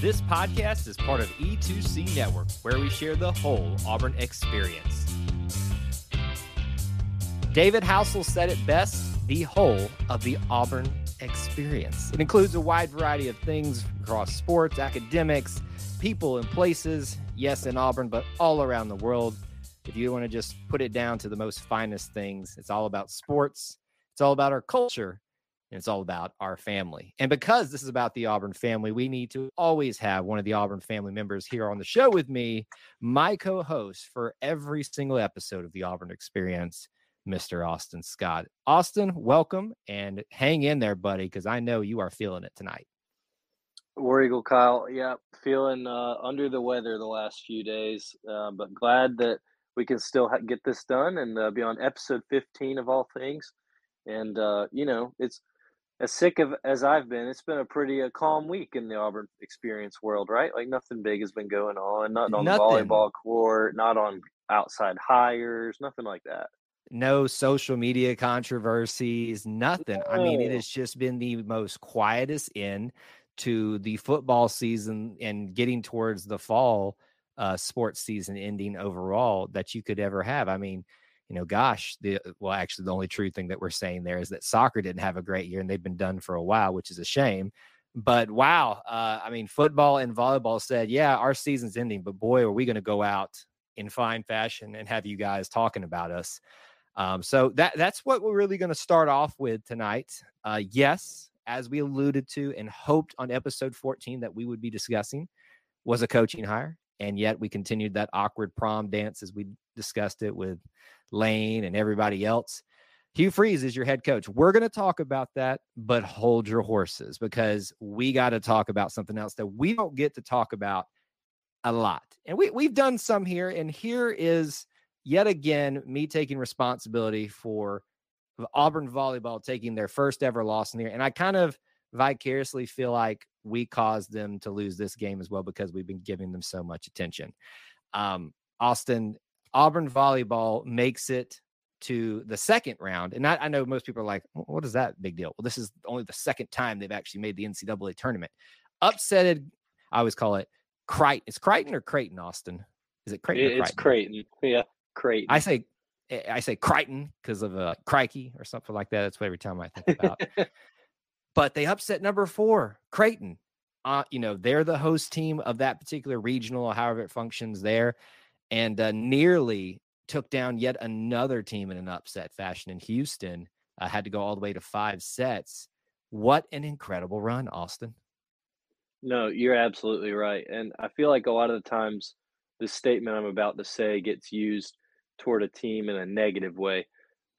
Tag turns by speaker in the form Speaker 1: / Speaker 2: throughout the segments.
Speaker 1: This podcast is part of E2C Network, where we share the whole Auburn experience. David Housel said it best the whole of the Auburn experience. It includes a wide variety of things across sports, academics, people, and places. Yes, in Auburn, but all around the world. If you want to just put it down to the most finest things, it's all about sports, it's all about our culture, and it's all about our family. And because this is about the Auburn family, we need to always have one of the Auburn family members here on the show with me, my co host for every single episode of the Auburn Experience, Mr. Austin Scott. Austin, welcome and hang in there, buddy, because I know you are feeling it tonight.
Speaker 2: War Eagle Kyle, yeah, feeling uh, under the weather the last few days, uh, but glad that we can still ha- get this done and uh, be on episode 15 of all things. And, uh, you know, it's as sick of as I've been, it's been a pretty uh, calm week in the Auburn experience world, right? Like nothing big has been going on, nothing on nothing. the volleyball court, not on outside hires, nothing like that.
Speaker 1: No social media controversies, nothing. I mean, it has just been the most quietest end to the football season and getting towards the fall uh, sports season ending overall that you could ever have. I mean, you know, gosh, the well, actually, the only true thing that we're saying there is that soccer didn't have a great year and they've been done for a while, which is a shame. But wow, uh, I mean, football and volleyball said, yeah, our season's ending, but boy, are we going to go out in fine fashion and have you guys talking about us. Um, so that that's what we're really going to start off with tonight. Uh, yes, as we alluded to and hoped on episode 14 that we would be discussing was a coaching hire, and yet we continued that awkward prom dance as we discussed it with Lane and everybody else. Hugh Freeze is your head coach. We're going to talk about that, but hold your horses because we got to talk about something else that we don't get to talk about a lot. And we, we've done some here. And here is yet again me taking responsibility for Auburn volleyball taking their first ever loss in the year. And I kind of vicariously feel like we caused them to lose this game as well because we've been giving them so much attention. Um, Austin, Auburn volleyball makes it to the second round. And I, I, know most people are like, what is that big deal? Well, this is only the second time they've actually made the NCAA tournament. Upsetted, I always call it Crichton. It's Crichton or Creighton, Austin? Is it Creighton?
Speaker 2: It's Creighton. Yeah, Creighton.
Speaker 1: I say eh, I say Crichton because of a uh, crikey or something like that. That's what every time I think about. but they upset number four, Creighton. Uh, you know, they're the host team of that particular regional, or however it functions there and uh, nearly took down yet another team in an upset fashion in Houston. Uh, had to go all the way to five sets. What an incredible run, Austin.
Speaker 2: No, you're absolutely right. And I feel like a lot of the times the statement I'm about to say gets used toward a team in a negative way.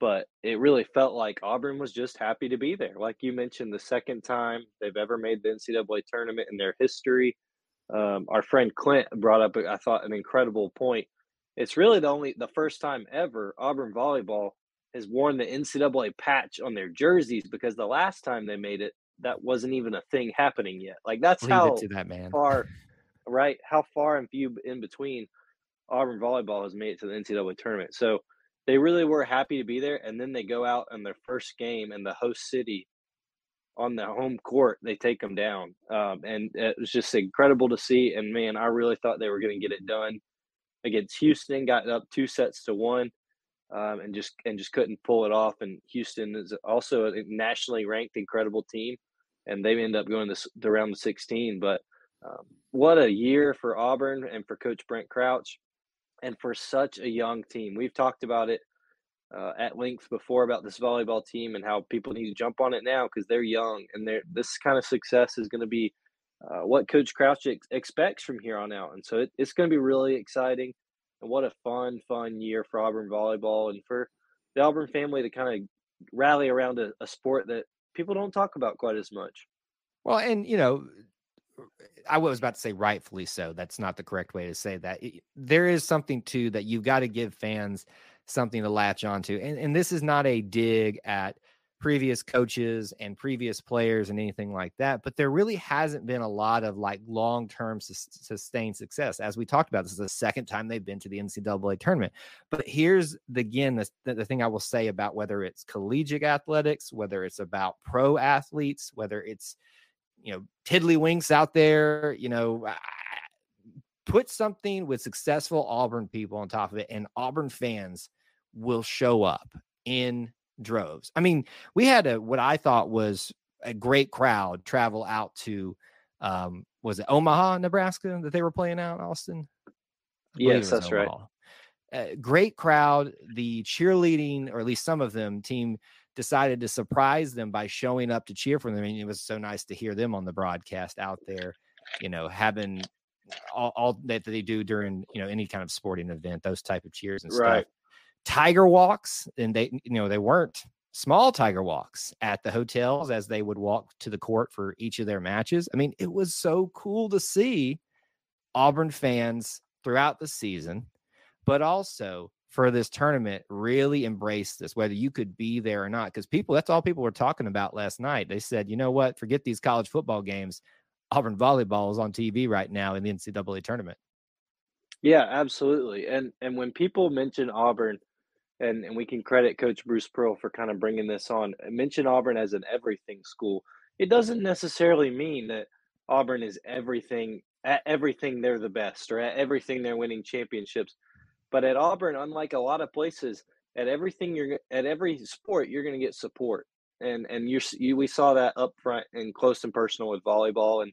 Speaker 2: But it really felt like Auburn was just happy to be there. Like you mentioned, the second time they've ever made the NCAA tournament in their history. Um, our friend Clint brought up, I thought, an incredible point. It's really the only, the first time ever Auburn volleyball has worn the NCAA patch on their jerseys because the last time they made it, that wasn't even a thing happening yet. Like that's
Speaker 1: Leave
Speaker 2: how
Speaker 1: that
Speaker 2: far, right? How far and few in between Auburn volleyball has made it to the NCAA tournament. So they really were happy to be there, and then they go out in their first game in the host city on the home court, they take them down. Um, and it was just incredible to see. And man, I really thought they were going to get it done against Houston. Got up two sets to one, um, and just and just couldn't pull it off. And Houston is also a nationally ranked, incredible team, and they end up going to the round of 16. But um, what a year for Auburn and for Coach Brent Crouch, and for such a young team. We've talked about it uh, at length before about this volleyball team and how people need to jump on it now because they're young and they're this kind of success is going to be uh, what Coach Crouch ex- expects from here on out, and so it, it's going to be really exciting. And what a fun, fun year for Auburn volleyball and for the Auburn family to kind of rally around a, a sport that people don't talk about quite as much.
Speaker 1: Well, and you know, I was about to say rightfully so. That's not the correct way to say that. There is something too that you've got to give fans something to latch onto. And, and this is not a dig at previous coaches and previous players and anything like that, but there really hasn't been a lot of like long term sus- sustained success. As we talked about, this is the second time they've been to the NCAA tournament. But here's the, again the, the thing I will say about whether it's collegiate athletics, whether it's about pro athletes, whether it's you know, tiddlywinks out there, you know, put something with successful Auburn people on top of it, and Auburn fans will show up in droves. I mean, we had a what I thought was a great crowd travel out to um was it Omaha, Nebraska that they were playing out, in Austin?
Speaker 2: Yes, that's Omaha. right.
Speaker 1: Uh, great crowd. The cheerleading, or at least some of them, team decided to surprise them by showing up to cheer for them. And it was so nice to hear them on the broadcast out there, you know, having all, all that they do during, you know, any kind of sporting event, those type of cheers and right. stuff. Tiger walks, and they, you know, they weren't small tiger walks at the hotels as they would walk to the court for each of their matches. I mean, it was so cool to see Auburn fans throughout the season, but also for this tournament really embrace this, whether you could be there or not. Because people, that's all people were talking about last night. They said, you know what, forget these college football games. Auburn volleyball is on TV right now in the NCAA tournament.
Speaker 2: Yeah, absolutely. And and when people mention Auburn, and and we can credit Coach Bruce Pearl for kind of bringing this on. Mention Auburn as an everything school. It doesn't necessarily mean that Auburn is everything at everything they're the best or at everything they're winning championships. But at Auburn, unlike a lot of places, at everything you're at every sport, you're going to get support, and and you're you, we saw that up front and close and personal with volleyball, and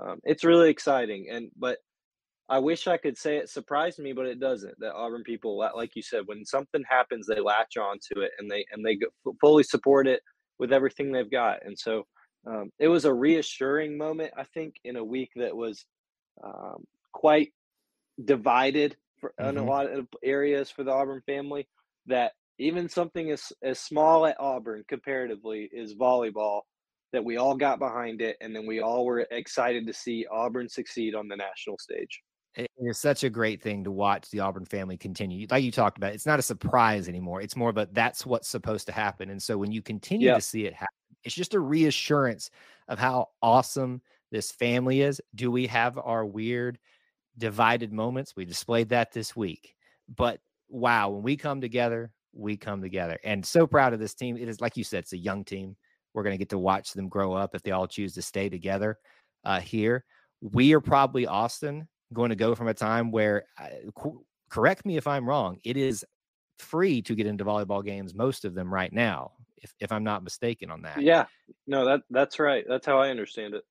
Speaker 2: um, it's really exciting. And but I wish I could say it surprised me, but it doesn't. That Auburn people, like you said, when something happens, they latch on to it and they and they fully support it with everything they've got. And so um, it was a reassuring moment, I think, in a week that was um, quite divided for, mm-hmm. in a mm-hmm. lot of areas for the Auburn family. That even something as as small at Auburn comparatively is volleyball that we all got behind it and then we all were excited to see Auburn succeed on the national stage.
Speaker 1: It is such a great thing to watch the Auburn family continue. Like you talked about, it's not a surprise anymore. It's more but that's what's supposed to happen. And so when you continue to see it happen, it's just a reassurance of how awesome this family is. Do we have our weird divided moments? We displayed that this week. But wow, when we come together, we come together. And so proud of this team. It is like you said, it's a young team. We're going to get to watch them grow up if they all choose to stay together uh, here. We are probably Austin going to go from a time where, uh, correct me if I'm wrong, it is free to get into volleyball games, most of them right now, if, if I'm not mistaken on that.
Speaker 2: Yeah, no, that that's right. That's how I understand it.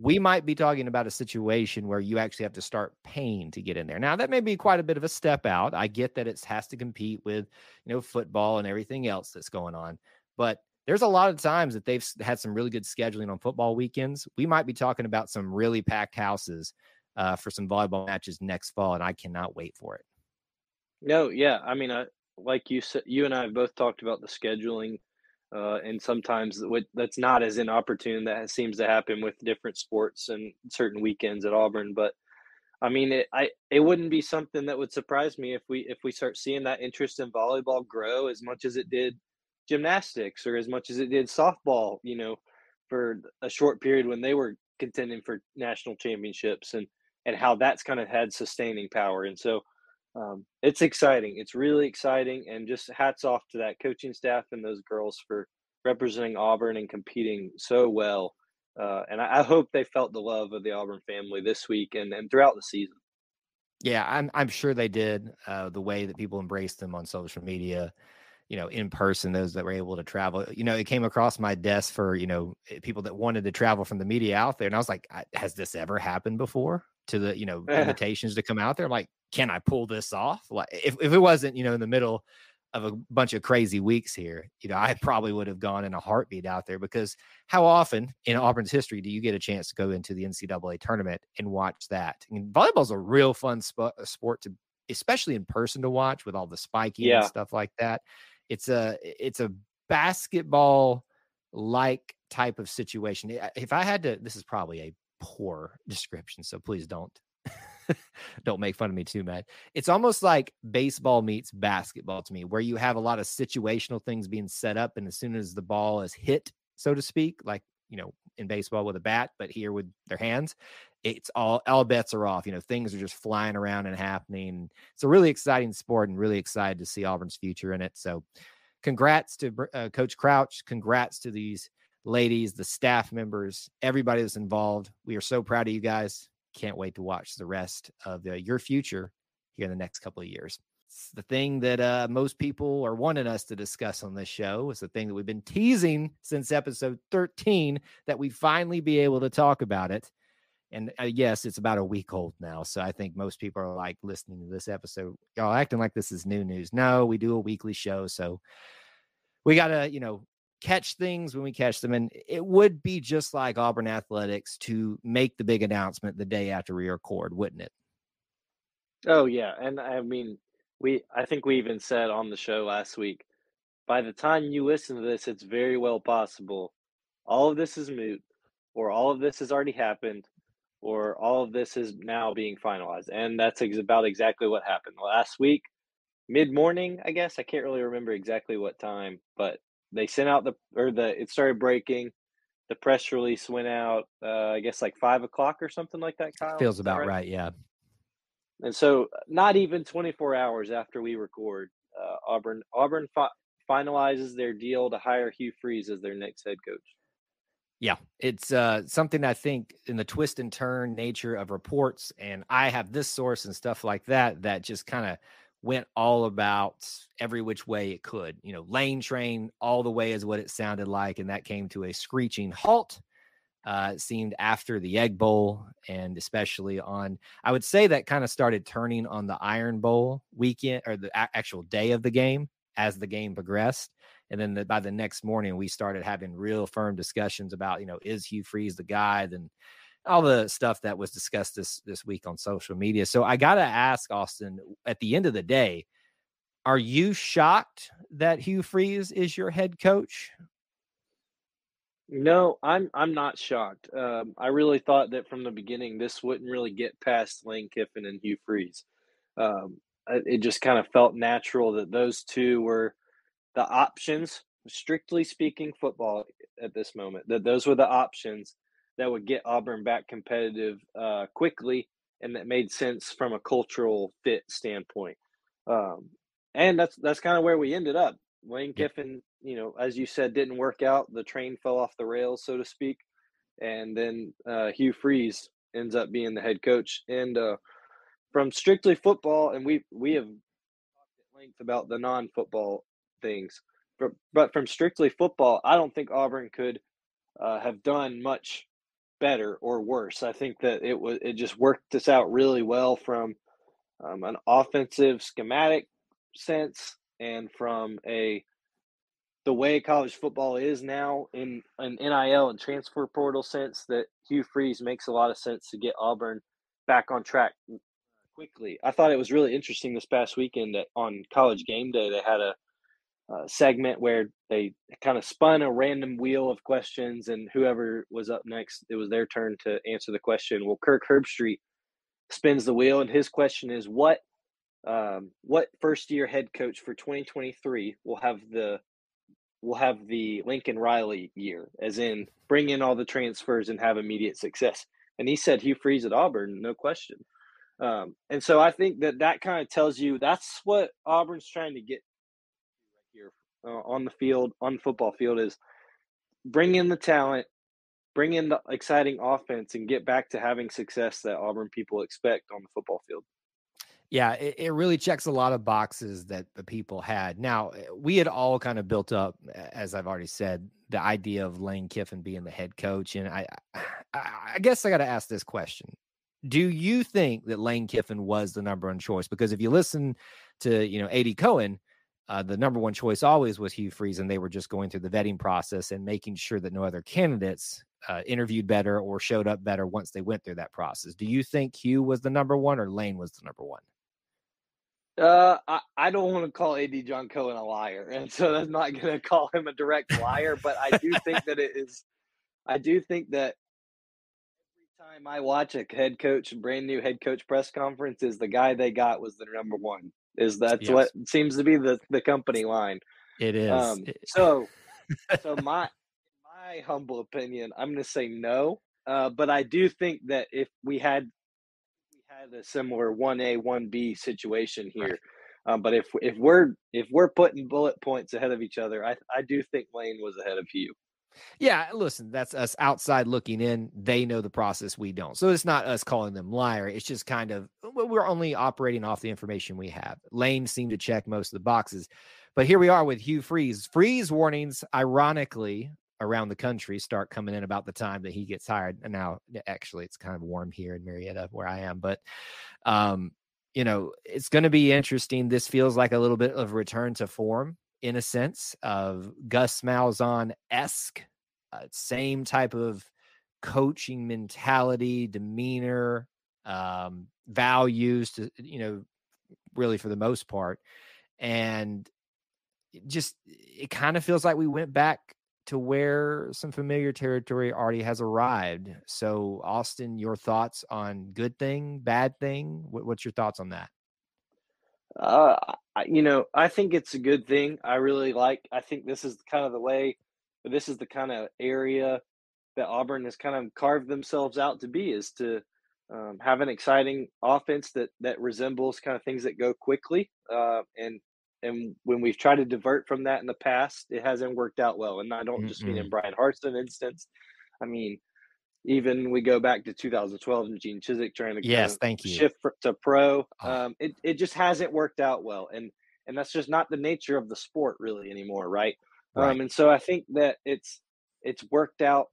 Speaker 1: We might be talking about a situation where you actually have to start paying to get in there. Now, that may be quite a bit of a step out. I get that it has to compete with, you know, football and everything else that's going on. But there's a lot of times that they've had some really good scheduling on football weekends. We might be talking about some really packed houses uh, for some volleyball matches next fall, and I cannot wait for it.
Speaker 2: No, yeah, I mean, I, like you said, you and I have both talked about the scheduling, uh, and sometimes that's not as inopportune that seems to happen with different sports and certain weekends at Auburn. But I mean, it I it wouldn't be something that would surprise me if we if we start seeing that interest in volleyball grow as much as it did gymnastics or as much as it did softball. You know, for a short period when they were contending for national championships and and how that's kind of had sustaining power. And so um, it's exciting. It's really exciting. And just hats off to that coaching staff and those girls for representing Auburn and competing so well. Uh, and I, I, hope they felt the love of the Auburn family this week and, and throughout the season.
Speaker 1: Yeah, I'm I'm sure they did. Uh, the way that people embraced them on social media, you know, in person, those that were able to travel. You know, it came across my desk for you know eh, people that wanted to travel from the media out there, and I was like, has this ever happened before? To the you know invitations to come out there. I'm like, can I pull this off? Like, if if it wasn't you know in the middle of a bunch of crazy weeks here, you know, I probably would have gone in a heartbeat out there because how often in Auburn's history do you get a chance to go into the NCAA tournament and watch that? Mean, volleyball's a real fun sp- sport to, especially in person to watch with all the spiking yeah. and stuff like that. It's a it's a basketball like type of situation. If I had to, this is probably a poor description, so please don't don't make fun of me too, man. It's almost like baseball meets basketball to me, where you have a lot of situational things being set up, and as soon as the ball is hit, so to speak, like you know in baseball with a bat, but here with their hands, it's all all bets are off. You know, things are just flying around and happening. It's a really exciting sport, and really excited to see Auburn's future in it. So, congrats to uh, Coach Crouch. Congrats to these ladies, the staff members, everybody that's involved. We are so proud of you guys. Can't wait to watch the rest of the, your future here in the next couple of years. It's the thing that uh, most people are wanting us to discuss on this show. It's the thing that we've been teasing since episode 13 that we finally be able to talk about it. And uh, yes, it's about a week old now. So I think most people are like listening to this episode, y'all acting like this is new news. No, we do a weekly show. So we got to, you know, catch things when we catch them. And it would be just like Auburn Athletics to make the big announcement the day after we record, wouldn't it?
Speaker 2: Oh yeah, and I mean, we I think we even said on the show last week, by the time you listen to this, it's very well possible all of this is moot, or all of this has already happened, or all of this is now being finalized, and that's ex- about exactly what happened last week, mid morning. I guess I can't really remember exactly what time, but they sent out the or the it started breaking. The press release went out, uh, I guess like five o'clock or something like that. Kyle
Speaker 1: feels about right? right? Yeah.
Speaker 2: And so, not even 24 hours after we record, uh, Auburn Auburn fi- finalizes their deal to hire Hugh Freeze as their next head coach.
Speaker 1: Yeah, it's uh, something I think in the twist and turn nature of reports, and I have this source and stuff like that that just kind of went all about every which way it could. You know, lane train all the way is what it sounded like, and that came to a screeching halt uh, it seemed after the Egg Bowl, and especially on, I would say that kind of started turning on the Iron Bowl weekend or the a- actual day of the game as the game progressed. And then the, by the next morning, we started having real firm discussions about, you know, is Hugh Freeze the guy? Then all the stuff that was discussed this this week on social media. So I got to ask Austin, at the end of the day, are you shocked that Hugh Freeze is your head coach?
Speaker 2: No, I'm I'm not shocked. Um, I really thought that from the beginning this wouldn't really get past Lane Kiffin and Hugh Freeze. Um, it just kind of felt natural that those two were the options, strictly speaking, football at this moment. That those were the options that would get Auburn back competitive uh, quickly, and that made sense from a cultural fit standpoint. Um, and that's that's kind of where we ended up. Lane Kiffin you know, as you said, didn't work out. The train fell off the rails, so to speak. And then uh, Hugh Freeze ends up being the head coach. And uh, from strictly football, and we we have talked at length about the non-football things, but but from strictly football, I don't think Auburn could uh, have done much better or worse. I think that it was it just worked this out really well from um, an offensive schematic sense and from a the way college football is now in an NIL and transfer portal sense that Hugh Freeze makes a lot of sense to get Auburn back on track quickly. I thought it was really interesting this past weekend that on College Game Day they had a, a segment where they kind of spun a random wheel of questions and whoever was up next, it was their turn to answer the question. Well, Kirk Herbstreit spins the wheel and his question is what um, what first year head coach for 2023 will have the will have the Lincoln Riley year, as in bring in all the transfers and have immediate success. And he said Hugh Freeze at Auburn, no question. Um, and so I think that that kind of tells you that's what Auburn's trying to get uh, on the field, on the football field, is bring in the talent, bring in the exciting offense, and get back to having success that Auburn people expect on the football field.
Speaker 1: Yeah, it, it, really checks a lot of boxes that the people had. Now, eh, we had all kind of built up, as I've already said, the idea of Lane Kiffin being the head coach. And I, I, I guess I got to ask this question. Do you think that Lane Kiffin was the number one choice? Because if you listen to, you know, AD Cohen, uh, the number one choice always was Hugh Freeze, and they were just going through the vetting process and making sure that no other candidates uh, interviewed better or showed up better once they went through that process. Do you think Hugh was the number one or Lane was the number one?
Speaker 2: Uh, I, I don't want to call AD John Cohen a liar, and so that's not going to call him a direct liar. but I do think that it is. I do think that every time I watch a head coach, brand new head coach press conference, is the guy they got was the number one. Is that's yes. what seems to be the the company line.
Speaker 1: It is. Um,
Speaker 2: so, so my my humble opinion, I'm going to say no. Uh, but I do think that if we had we had a similar one A one B situation here. Right. Um, but if if we're if we're putting bullet points ahead of each other, I I do think Lane was ahead of you.
Speaker 1: Yeah, listen, that's us outside looking in. They know the process, we don't. So it's not us calling them liar. It's just kind of we're only operating off the information we have. Lane seemed to check most of the boxes. But here we are with Hugh Freeze. Freeze warnings, ironically, around the country start coming in about the time that he gets hired. And now, actually, it's kind of warm here in Marietta where I am. But, um, you know, it's going to be interesting. This feels like a little bit of return to form in a sense of Gus Malzahn esque, uh, same type of coaching mentality, demeanor, um, values to, you know, really for the most part. And just, it kind of feels like we went back to where some familiar territory already has arrived. So, Austin, your thoughts on good thing, bad thing? What, what's your thoughts on that?
Speaker 2: Uh, you know, I think it's a good thing. I really like. I think this is kind of the way. This is the kind of area that Auburn has kind of carved themselves out to be is to um, have an exciting offense that that resembles kind of things that go quickly uh, and and when we've tried to divert from that in the past, it hasn't worked out well. And I don't Mm-mm. just mean in Brian Harsin instance. I mean, even we go back to 2012 and Gene Chizik trying to
Speaker 1: yes, thank you.
Speaker 2: shift to pro. Oh. Um, it it just hasn't worked out well, and and that's just not the nature of the sport really anymore, right? right. Um, and so I think that it's it's worked out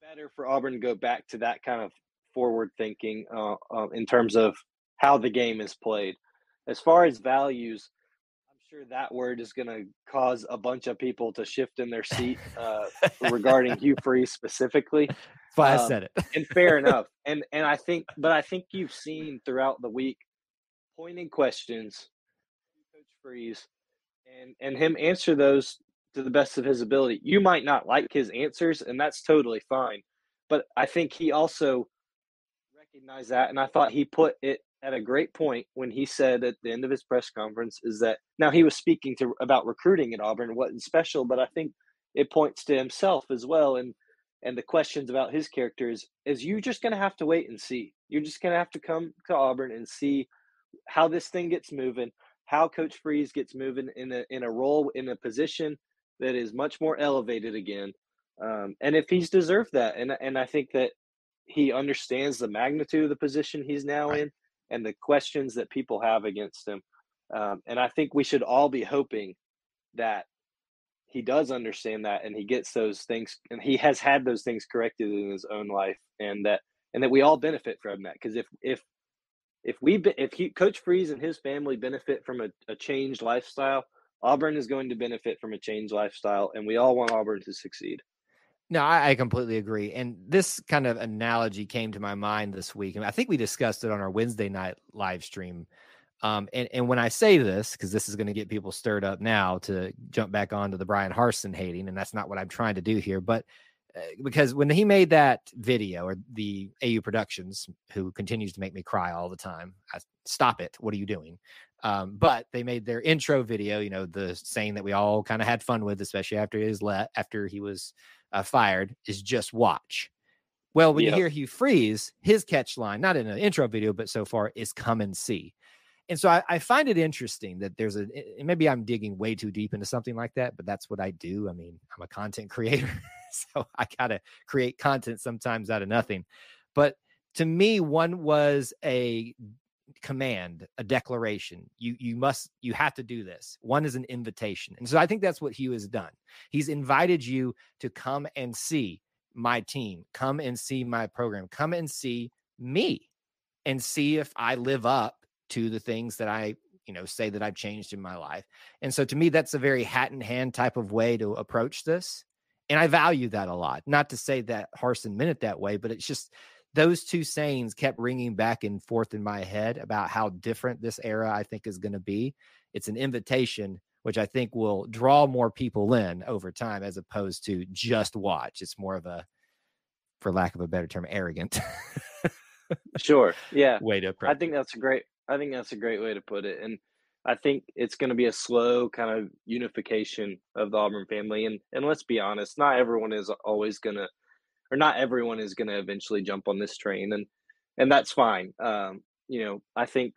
Speaker 2: better for Auburn to go back to that kind of forward thinking uh, uh, in terms of how the game is played. As far as values, sure that word is going to cause a bunch of people to shift in their seat uh, regarding Hugh Freeze specifically. That's
Speaker 1: why um, I said it.
Speaker 2: and fair enough. And and I think, but I think you've seen throughout the week pointing questions, Coach Freeze, and and him answer those to the best of his ability. You might not like his answers, and that's totally fine. But I think he also recognized that, and I thought he put it at a great point when he said at the end of his press conference is that now he was speaking to about recruiting at Auburn wasn't special, but I think it points to himself as well and and the questions about his characters is you just going to have to wait and see. You're just going to have to come to Auburn and see how this thing gets moving, how Coach Freeze gets moving in a in a role in a position that is much more elevated again. Um, and if he's deserved that, and and I think that he understands the magnitude of the position he's now right. in and the questions that people have against him. Um, and I think we should all be hoping that he does understand that and he gets those things and he has had those things corrected in his own life and that and that we all benefit from that because if if if we if he coach freeze and his family benefit from a, a changed lifestyle auburn is going to benefit from a changed lifestyle and we all want auburn to succeed
Speaker 1: no, I, I, completely agree. And this kind of analogy came to my mind this week. And I think we discussed it on our Wednesday night live stream. Um, and, and when I say this, because this is going to get people stirred up now to jump back onto the Brian Harsin hating, and that's not what I'm trying to do here. But because when he made that video, or the AU Productions, who continues to make me cry all the time, I, stop it. What are you doing? Um, but they made their intro video, you know, the saying that we all kind of had fun with, especially after his let after he was uh, fired is just watch. Well, when yep. you hear Hugh Freeze, his catch line, not in an intro video, but so far, is come and see. And so I, I find it interesting that there's a maybe I'm digging way too deep into something like that, but that's what I do. I mean, I'm a content creator, so I gotta create content sometimes out of nothing. But to me, one was a command, a declaration. You you must you have to do this. One is an invitation. And so I think that's what Hugh has done. He's invited you to come and see my team, come and see my program, come and see me and see if I live up to the things that I, you know, say that I've changed in my life. And so to me that's a very hat in hand type of way to approach this. And I value that a lot. Not to say that Harsin meant it that way, but it's just those two sayings kept ringing back and forth in my head about how different this era I think is going to be. It's an invitation, which I think will draw more people in over time as opposed to just watch. It's more of a, for lack of a better term, arrogant.
Speaker 2: sure. Yeah.
Speaker 1: Way to.
Speaker 2: I think that's a great. I think that's a great way to put it, and I think it's going to be a slow kind of unification of the Auburn family. And and let's be honest, not everyone is always going to or not everyone is going to eventually jump on this train and and that's fine um, you know i think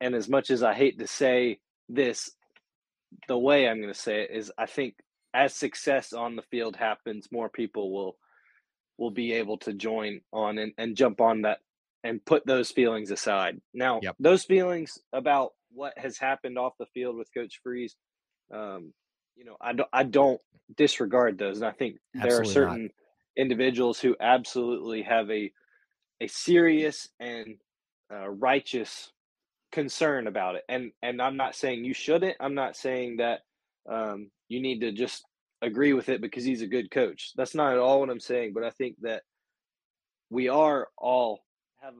Speaker 2: and as much as i hate to say this the way i'm going to say it is i think as success on the field happens, more people will will be able to join on and, and jump on that and put those feelings aside. Now,
Speaker 1: Yep.
Speaker 2: those feelings about what has happened off the field with Coach Freeze, um, you know, I don't, I don't disregard those, and I think there are
Speaker 1: Absolutely not.
Speaker 2: certain individuals who absolutely have a a serious and uh, righteous concern about it. And and I'm not saying you shouldn't. I'm not saying that um, you need to just agree with it because he's a good coach. That's not at all what I'm saying. But I think that we are all have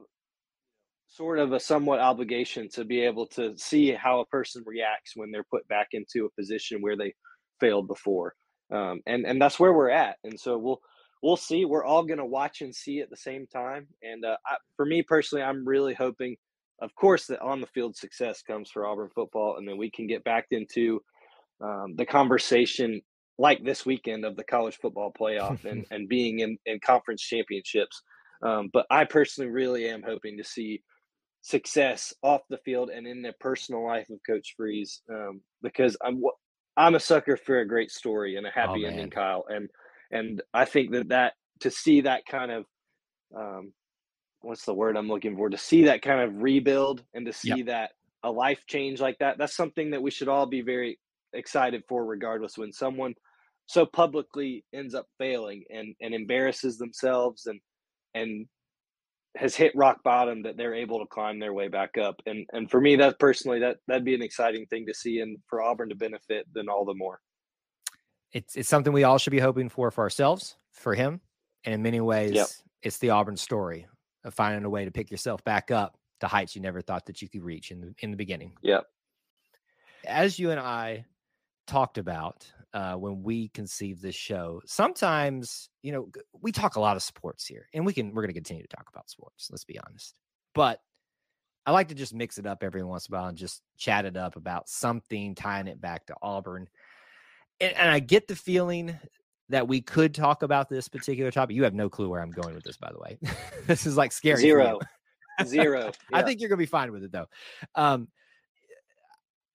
Speaker 2: sort of a somewhat obligation to be able to see how a person reacts when they're put back into a position where they failed before. Um, and and that's where we're at. And so we'll we'll see. We're all going to watch and see at the same time. And uh, I, for me personally, I'm really hoping, of course, that on the field success comes for Auburn football, and then we can get back into um, the conversation like this weekend of the college football playoff and, and being in, in conference championships. Um, but I personally really am hoping to see success off the field and in the personal life of Coach Freeze um, because I'm I'm a sucker for a great story and a happy
Speaker 1: Oh,
Speaker 2: ending. Kyle. And and I think that that to see that kind of um, what's the word I'm looking for to see that kind of rebuild and to see that a life change like that that's something that we should all be very excited for regardless when someone so publicly ends up failing and and embarrasses themselves and and has hit rock bottom that they're able to climb their way back up and and for me that personally that that'd be an exciting thing to see and for Auburn to benefit then all the more
Speaker 1: it's it's something we all should be hoping for for ourselves, for him, and in many ways,
Speaker 2: Yep.
Speaker 1: it's the Auburn story of finding a way to pick yourself back up to heights you never thought that you could reach in the in the beginning.
Speaker 2: Yep.
Speaker 1: As you and I talked about uh, when we conceived this show, sometimes you know we talk a lot of sports here, and we can we're going to continue to talk about sports. Let's be honest, but I like to just mix it up every once in a while and just chat it up about something tying it back to Auburn. And, and I get the feeling that we could talk about this particular topic. You have no clue where I'm going with this, by the way. this is like scary.
Speaker 2: zero zero
Speaker 1: I think you're gonna be fine with it though. Um,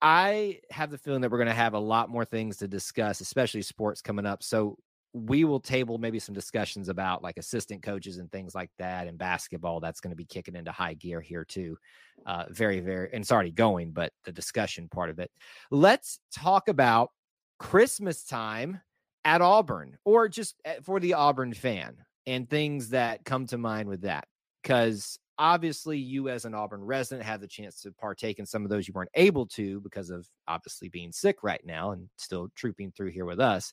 Speaker 1: I have the feeling that we're gonna have a lot more things to discuss, especially sports coming up. So we will table maybe some discussions about like assistant coaches and things like that, and basketball. That's going to be kicking into high gear here too. Uh, very, very, and it's already going, but the discussion part of it. Let's talk about Christmas time at Auburn, or just uh, for the Auburn fan, and things that come to mind with that because obviously you as an auburn resident have the chance to partake in some of those you weren't able to because of obviously being sick right now and still trooping through here with us.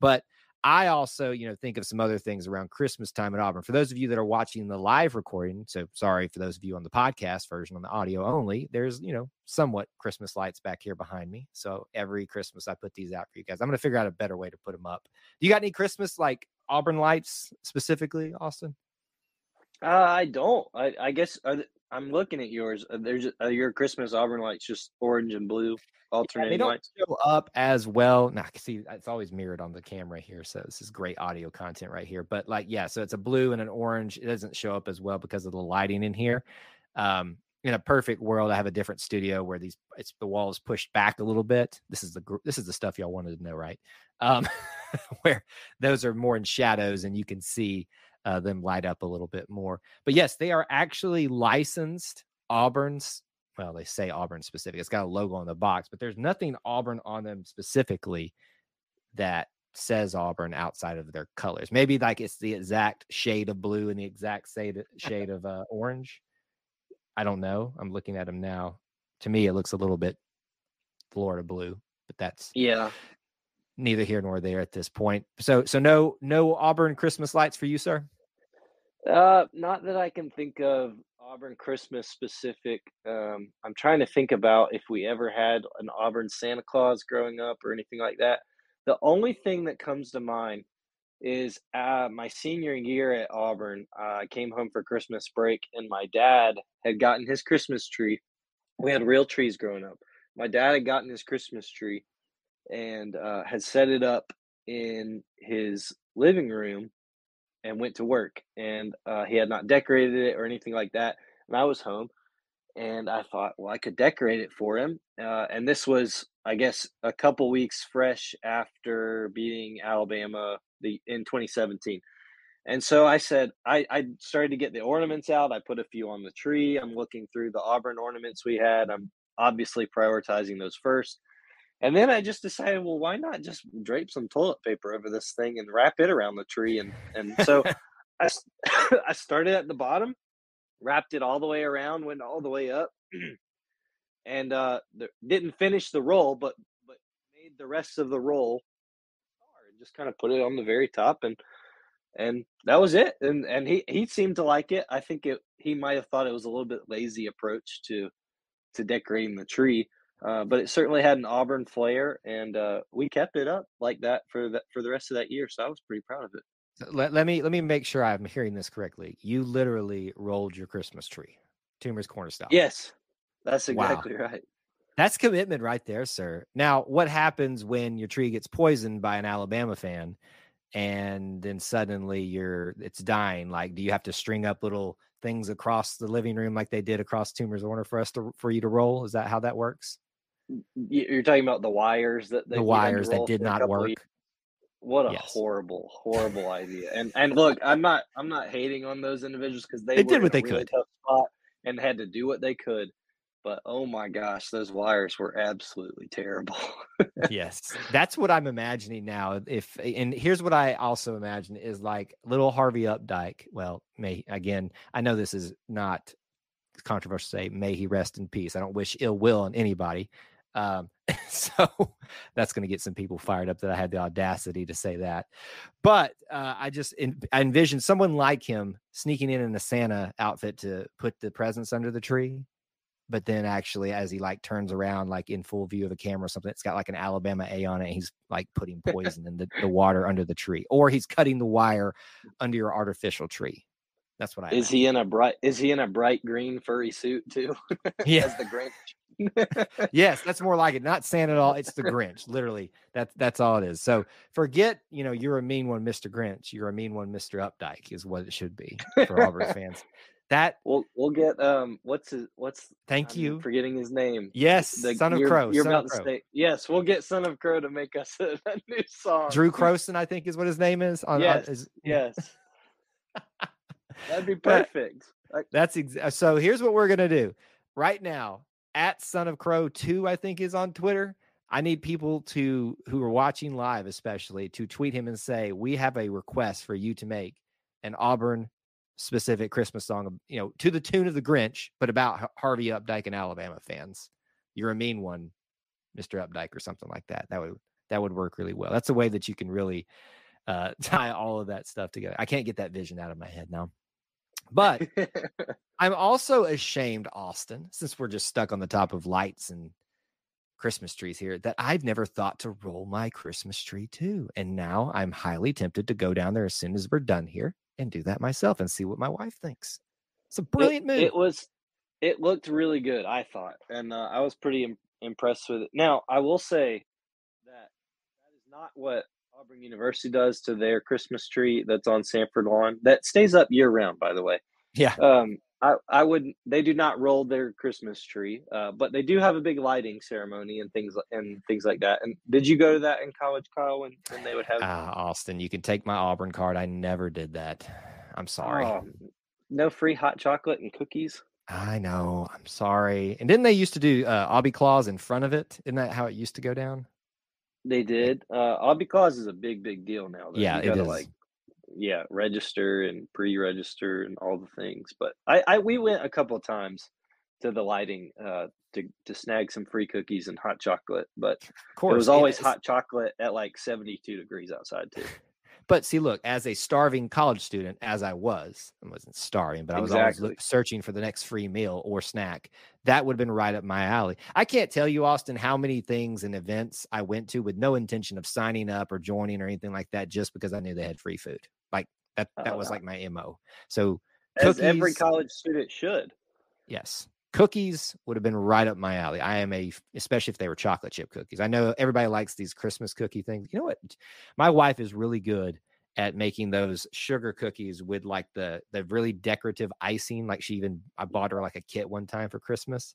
Speaker 1: But i also you know think of some other things around christmas time at auburn. For those of you that are watching the live recording so sorry for those of you on the podcast version on the audio only there's you know somewhat christmas lights back here behind me. So every christmas i put these out for you guys. I'm going to figure out a better way to put them up. Do you got any christmas like auburn lights specifically austin
Speaker 2: Uh, I don't. I, I guess are I'm looking at yours. Uh, There's uh, your Christmas Auburn lights, just orange and blue
Speaker 1: Yeah,
Speaker 2: alternating
Speaker 1: they don't
Speaker 2: lights.
Speaker 1: show up as well. Now, see, it's always mirrored on the camera here, so this is great audio content right here. But like, yeah, so it's a blue and an orange. It doesn't show up as well because of the lighting in here. Um, in a perfect world, I have a different studio where these it's the wall is pushed back a little bit. This is the this is the stuff y'all wanted to know, right? Um, where those are more in shadows and you can see uh, them light up a little bit more. But yes, they are actually licensed Auburn's. Well, they say Auburn specific. It's got a logo on the box, but there's nothing Auburn on them specifically that says Auburn outside of their colors. Maybe like it's the exact shade of blue and the exact shade shade of uh, orange. I don't know. I'm looking at them now. To me, it looks a little bit Florida blue, but that's
Speaker 2: Yeah.
Speaker 1: Neither here nor there at this point. So, so no, no Auburn Christmas lights for you, sir.
Speaker 2: Uh, not that I can think of Auburn Christmas specific. Um, I'm trying to think about if we ever had an Auburn Santa Claus growing up or anything like that. The only thing that comes to mind is uh, my senior year at Auburn. uh, I came home for Christmas break, and my dad had gotten his Christmas tree. We had real trees growing up. My dad had gotten his Christmas tree and uh, had set it up in his living room and went to work. And uh, he had not decorated it or anything like that. And I was home. and I thought, well, I could decorate it for him. Uh, and this was, I guess, a couple weeks fresh after beating Alabama the in 2017. And so I said, I, I started to get the ornaments out. I put a few on the tree. I'm looking through the Auburn ornaments we had. I'm obviously prioritizing those first. And then I just decided, well, why not just drape some toilet paper over this thing and wrap it around the tree? And and so I, I started at the bottom, wrapped it all the way around, went all the way up, and uh, didn't finish the roll, but but made the rest of the roll and just kind of put it on the very top and and that was it. And and he he seemed to like it. I think it he might have thought it was a little bit lazy approach to to decorating the tree, uh, but it certainly had an auburn flair, and uh, we kept it up like that for the for the rest of that year. So I was pretty proud of it.
Speaker 1: Let, let me let me make sure I'm hearing this correctly. You literally rolled your Christmas tree, Toomer's Corner style.
Speaker 2: Yes, that's exactly wow. right.
Speaker 1: That's commitment right there, sir. Now, what happens when your tree gets poisoned by an Alabama fan? and then suddenly you're it's dying like do you have to string up little things across the living room like they did across Toomer's Corner for us to for you to roll is that how that works
Speaker 2: you're talking about the wires that
Speaker 1: the wires that did not work
Speaker 2: what a yes. horrible horrible idea and and look i'm not i'm not hating on those individuals because they,
Speaker 1: they did what they really could
Speaker 2: and had to do what they could but oh my gosh, those wires were absolutely terrible.
Speaker 1: yes, that's what I'm imagining now. If and here's what I also imagine is like little Harvey Updike. Well, may again, I know this is not controversial to say, may he rest in peace. I don't wish ill will on anybody. Um, so that's going to get some people fired up that I had the audacity to say that. But uh, I just in, I envision someone like him sneaking in in a Santa outfit to put the presents under the tree but then actually as he like turns around like in full view of a camera or something it's got like an alabama a on it he's like putting poison in the, the water under the tree or he's cutting the wire under your artificial tree that's what i
Speaker 2: is imagine. he in a bright is he in a bright green furry suit too
Speaker 1: yeah as the grinch yes that's more like it not santa at all it's the grinch literally that's that's all it is. So forget you know you're a mean one mr grinch you're a mean one mr updike is what it should be for auburn fans. That
Speaker 2: we'll we'll get um what's his what's
Speaker 1: thank
Speaker 2: I'm
Speaker 1: you.
Speaker 2: forgetting his name
Speaker 1: yes the, son of crow
Speaker 2: you're
Speaker 1: son
Speaker 2: about
Speaker 1: to
Speaker 2: say yes we'll get son of crow to make us a, a new song.
Speaker 1: Drew croson i think is what his name is
Speaker 2: on yes on, is, yes. That'd be perfect.
Speaker 1: That's ex- uh, so here's what we're gonna do. Right now at son of crow 2 i think is on twitter I need people to who are watching live, especially, to tweet him and say, "We have a request for you to make an Auburn specific Christmas song, you know, to the tune of the Grinch, but about Harvey Updike and Alabama fans. You're a mean one, Mr. Updike, or something like that. That would that would work really well. That's a way that you can really uh, tie all of that stuff together. I can't get that vision out of my head now. But I'm also ashamed, Austin, since we're just stuck on the top of lights and Christmas trees here, that I've never thought to roll my Christmas tree too. And now I'm highly tempted to go down there as soon as we're done here and do that myself and see what my wife thinks. It's a brilliant
Speaker 2: it,
Speaker 1: move.
Speaker 2: It was, it looked really good, I thought, and uh, I was pretty Im- impressed with it. Now, I will say that that is not what Auburn University does to their Christmas tree that's on Samford Lawn. That stays up year round, by the way.
Speaker 1: Yeah.
Speaker 2: Um, I, I would they do not roll their Christmas tree, uh, but they do have a big lighting ceremony and things and things like that. And did you go to that in college, Kyle? When, when they would have
Speaker 1: uh, Austin, you can take my Auburn card. I never did that. I'm sorry. Oh,
Speaker 2: no free hot chocolate and cookies.
Speaker 1: I know. I'm sorry. And didn't they used to do uh, Aubie Claus in front of it? Isn't that how it used to go down?
Speaker 2: They did. Uh, Aubie Claus is a big, big deal now.
Speaker 1: Though. Yeah, you gotta, it is.
Speaker 2: Like yeah, register and pre-register and all the things. But I, I we went a couple of times to the lighting uh, to to snag some free cookies and hot chocolate. But of course, it was always hot chocolate at like seventy two degrees outside too.
Speaker 1: But see, look, as a starving college student, as I was, I wasn't starving, but I was exactly. always searching for the next free meal or snack. That would have been right up my alley. I can't tell you, Austin, how many things and events I went to with no intention of signing up or joining or anything like that, just because I knew they had free food. Like that, that oh, was like my mo. So,
Speaker 2: as cookies, every college student should.
Speaker 1: Yes, cookies would have been right up my alley. I am a, especially if they were chocolate chip cookies. I know everybody likes these Christmas cookie things. You know what? My wife is really good at making those sugar cookies with like the the really decorative icing. Like she even I bought her like a kit one time for Christmas.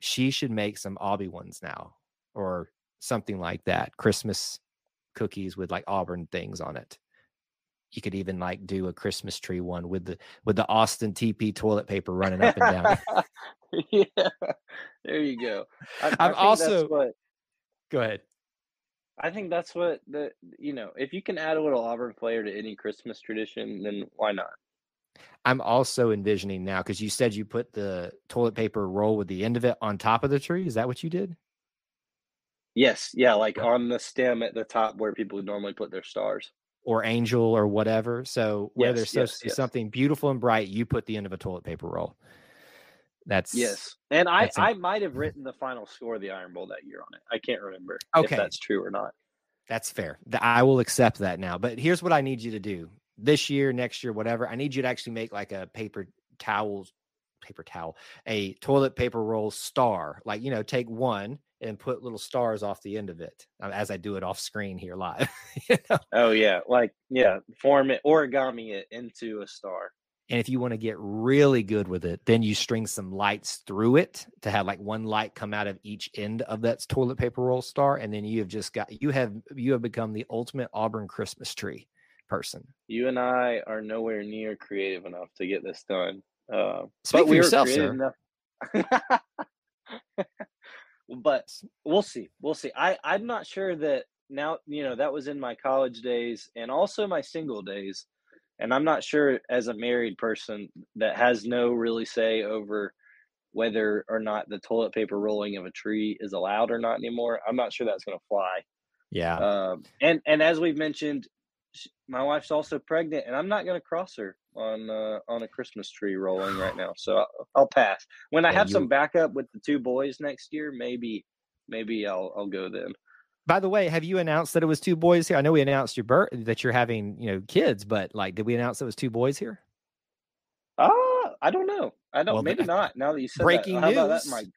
Speaker 1: She should make some Aubie ones now or something like that. Christmas cookies with like Auburn things on it. You could even like do a Christmas tree one with the with the Austin TP toilet paper running up and down.
Speaker 2: yeah, there you go. I,
Speaker 1: I'm
Speaker 2: I
Speaker 1: also-
Speaker 2: what
Speaker 1: Go ahead.
Speaker 2: I think that's what the you know if you can add a little Auburn flair to any Christmas tradition, then why not?
Speaker 1: I'm also envisioning now because you said you put the toilet paper roll with the end of it on top of the tree. Is that what you did?
Speaker 2: Yes, yeah, like on the stem at the top where people would normally put their stars.
Speaker 1: Or angel or whatever. So where
Speaker 2: Yes,
Speaker 1: there's supposed
Speaker 2: yes,
Speaker 1: to be
Speaker 2: yes.
Speaker 1: something beautiful and bright, you put the end of a toilet paper roll. That's
Speaker 2: Yes, and I I might have mm-hmm. written the final score of the Iron Bowl that year on it. I can't remember
Speaker 1: Okay.
Speaker 2: if that's true or not.
Speaker 1: That's fair. I will accept that now. But here's what I need you to do this year, next year, whatever. I need you to actually make like a paper towels, paper towel, a toilet paper roll star. Like, you know, take one and put little stars off the end of it uh, as I do it off screen here live. you know?
Speaker 2: Oh yeah, like yeah, form it origami it into a star.
Speaker 1: And if you want to get really good with it, then you string some lights through it to have like one light come out of each end of that toilet paper roll star. And then you have just got you have you have become the ultimate Auburn Christmas tree person.
Speaker 2: You and I are nowhere near creative enough to get this done. Uh,
Speaker 1: Speak
Speaker 2: but
Speaker 1: for
Speaker 2: we were
Speaker 1: yourself, sir.
Speaker 2: but we'll see. We'll see. I I'm not sure that now. You know that was in my college days and also my single days, and I'm not sure as a married person that has no really say over whether or not the toilet paper rolling of a tree is allowed or not anymore. I'm not sure that's going to fly.
Speaker 1: Yeah.
Speaker 2: Um, and and as we've mentioned, my wife's also pregnant, and I'm not going to cross her on uh, on a Christmas tree rolling right now. So I'll, I'll pass. When I
Speaker 1: Yeah,
Speaker 2: have
Speaker 1: you-
Speaker 2: some backup with the two boys next year, maybe maybe I'll I'll go then.
Speaker 1: By the way, have you announced that it was two boys here? I know we announced your birth that you're having, you know, kids, but like, did we announce it was two boys here?
Speaker 2: Ah, I don't know. I don't.
Speaker 1: Well,
Speaker 2: maybe not. Now that you said
Speaker 1: breaking
Speaker 2: that, how about that,
Speaker 1: news.
Speaker 2: Mike?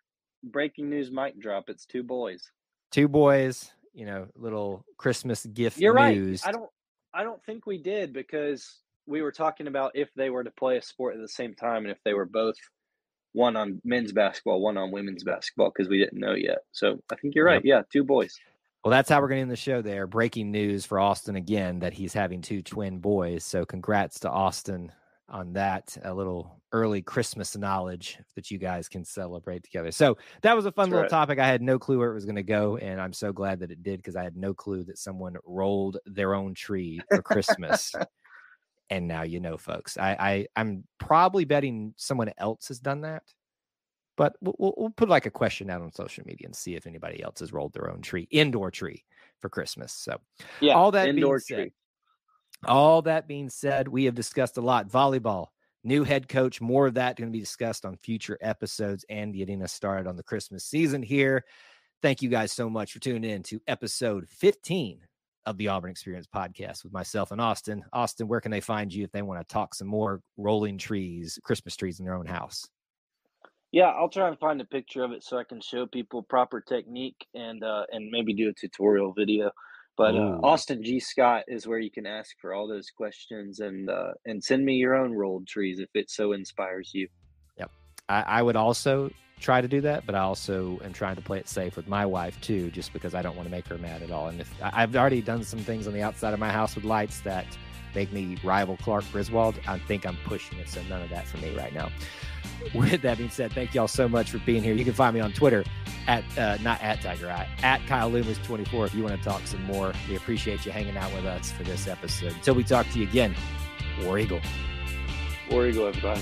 Speaker 2: Breaking news mic drop. It's two boys.
Speaker 1: Two boys, you know, little Christmas gift
Speaker 2: You're right. I don't. I don't think we did because we were talking about if they were to play a sport at the same time and if they were both one on men's basketball, one on women's basketball because we didn't know yet. So I think you're right. Yeah, two boys.
Speaker 1: Well, that's how we're going to end the show there. Breaking news for Austin again that he's having two twin boys. So congrats to Austin on that. A little early Christmas knowledge that you guys can celebrate together. So that was a fun
Speaker 2: That's
Speaker 1: little
Speaker 2: right.
Speaker 1: topic. I had no clue where it was going to go. And I'm so glad that it did because I had no clue that someone rolled their own tree for Christmas. and now you know, folks. I, I I'm probably betting someone else has done that. But we'll, we'll, put like a question out on social media and see if anybody else has rolled their own tree, indoor tree for Christmas. So,
Speaker 2: Yeah.
Speaker 1: all that
Speaker 2: indoor
Speaker 1: being said,
Speaker 2: tree.
Speaker 1: All that being said, we have discussed a lot. Volleyball, new head coach, more of that going to be discussed on future episodes and getting us started on the Christmas season here. Thank you guys so much for tuning in to episode 15 of the Auburn Experience podcast with myself and Austin. Austin, where can they find you if they want to talk some more rolling trees, Christmas trees in their own house?
Speaker 2: Yeah, I'll try and find a picture of it so I can show people proper technique and uh, and maybe do a tutorial video. But uh, Austin G Scott is where you can ask for all those questions and uh, and send me your own rolled trees if it so inspires you.
Speaker 1: I, I would also try to do that, but I also am trying to play it safe with my wife too, just because I don't want to make her mad at all. And if I've already done some things on the outside of my house with lights that make me rival Clark Griswold, I think I'm pushing it. So none of that for me right now. With that being said, thank y'all so much for being here. You can find me on Twitter at uh, not at Tiger Eye at Kyle Loomis 24 if you want to talk some more. We appreciate you hanging out with us for this episode. Until we talk to you again, War Eagle.
Speaker 2: War Eagle, everybody.